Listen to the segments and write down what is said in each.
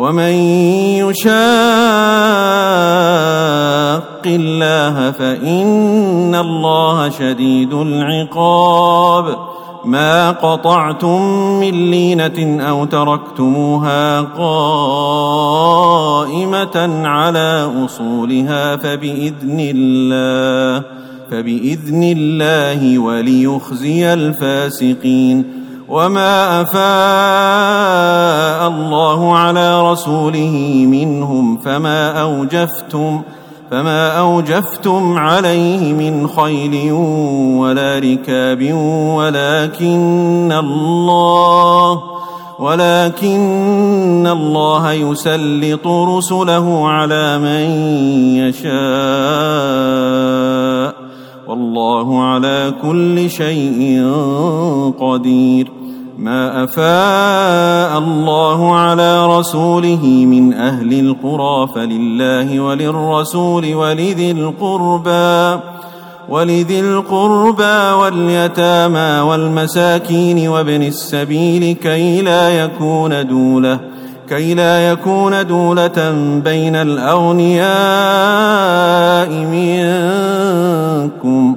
ومن يشاق الله فإن الله شديد العقاب. ما قطعتم من لينة أو تركتموها قائمة على أصولها فبإذن الله فبإذن الله وليخزي الفاسقين. وما افاء الله على رسوله منهم فما اوجفتم فما اوجفتم عليه من خيل ولا ركاب ولكن الله ولكن الله يسلط رسله على من يشاء والله على كل شيء قدير ما أفاء الله على رسوله من أهل القرى فلله وللرسول ولذي القربى ولذي القربى واليتامى والمساكين وابن السبيل كي لا يكون دولة كي لا يكون دولة بين الأغنياء منكم.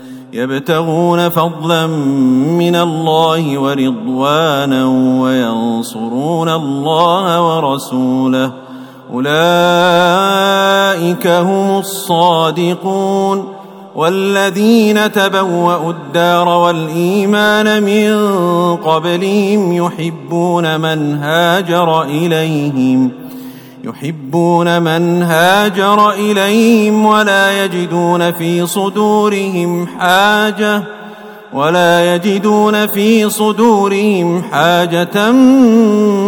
يبتغون فضلا من الله ورضوانا وينصرون الله ورسوله. أولئك هم الصادقون. والذين تبوأوا الدار والإيمان من قبلهم يحبون من هاجر إليهم. يحبون من هاجر إليهم ولا يجدون في صدورهم حاجة ولا يجدون في صدورهم حاجة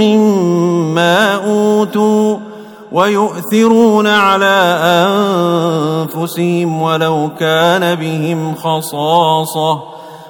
مما أوتوا ويؤثرون على أنفسهم ولو كان بهم خصاصة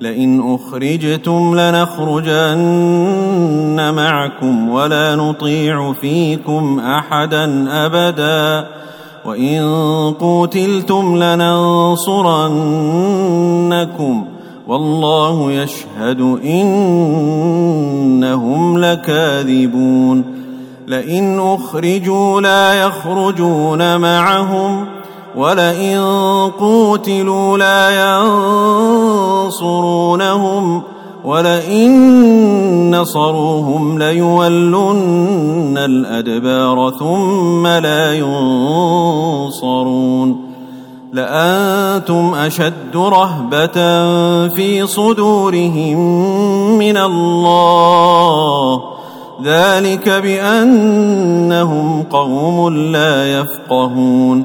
لئن أخرجتم لنخرجن معكم ولا نطيع فيكم أحدا أبدا وإن قوتلتم لننصرنكم والله يشهد إنهم لكاذبون لئن أخرجوا لا يخرجون معهم ولئن قوتلوا لا ينصرونهم ولئن نصروهم ليولن الادبار ثم لا ينصرون لانتم اشد رهبه في صدورهم من الله ذلك بانهم قوم لا يفقهون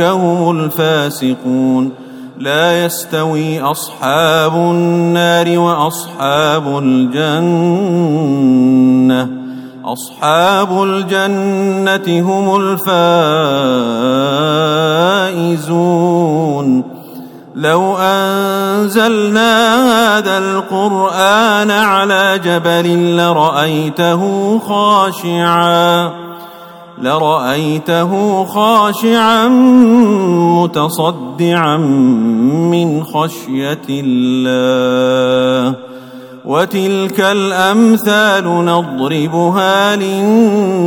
هم الفاسقون. لا يستوي أصحاب النار وأصحاب الجنة. أصحاب الجنة هم الفائزون. لو أنزلنا هذا القرآن على جبل لرأيته خاشعا. لرأيته خاشعا متصدعا من خشية الله. وتلك الأمثال نضربها للناس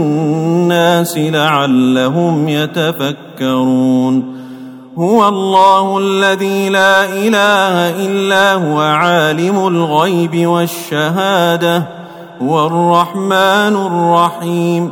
لعلهم يتفكرون. هو الله الذي لا إله إلا هو عالم الغيب والشهادة. هو الرحمن الرحيم.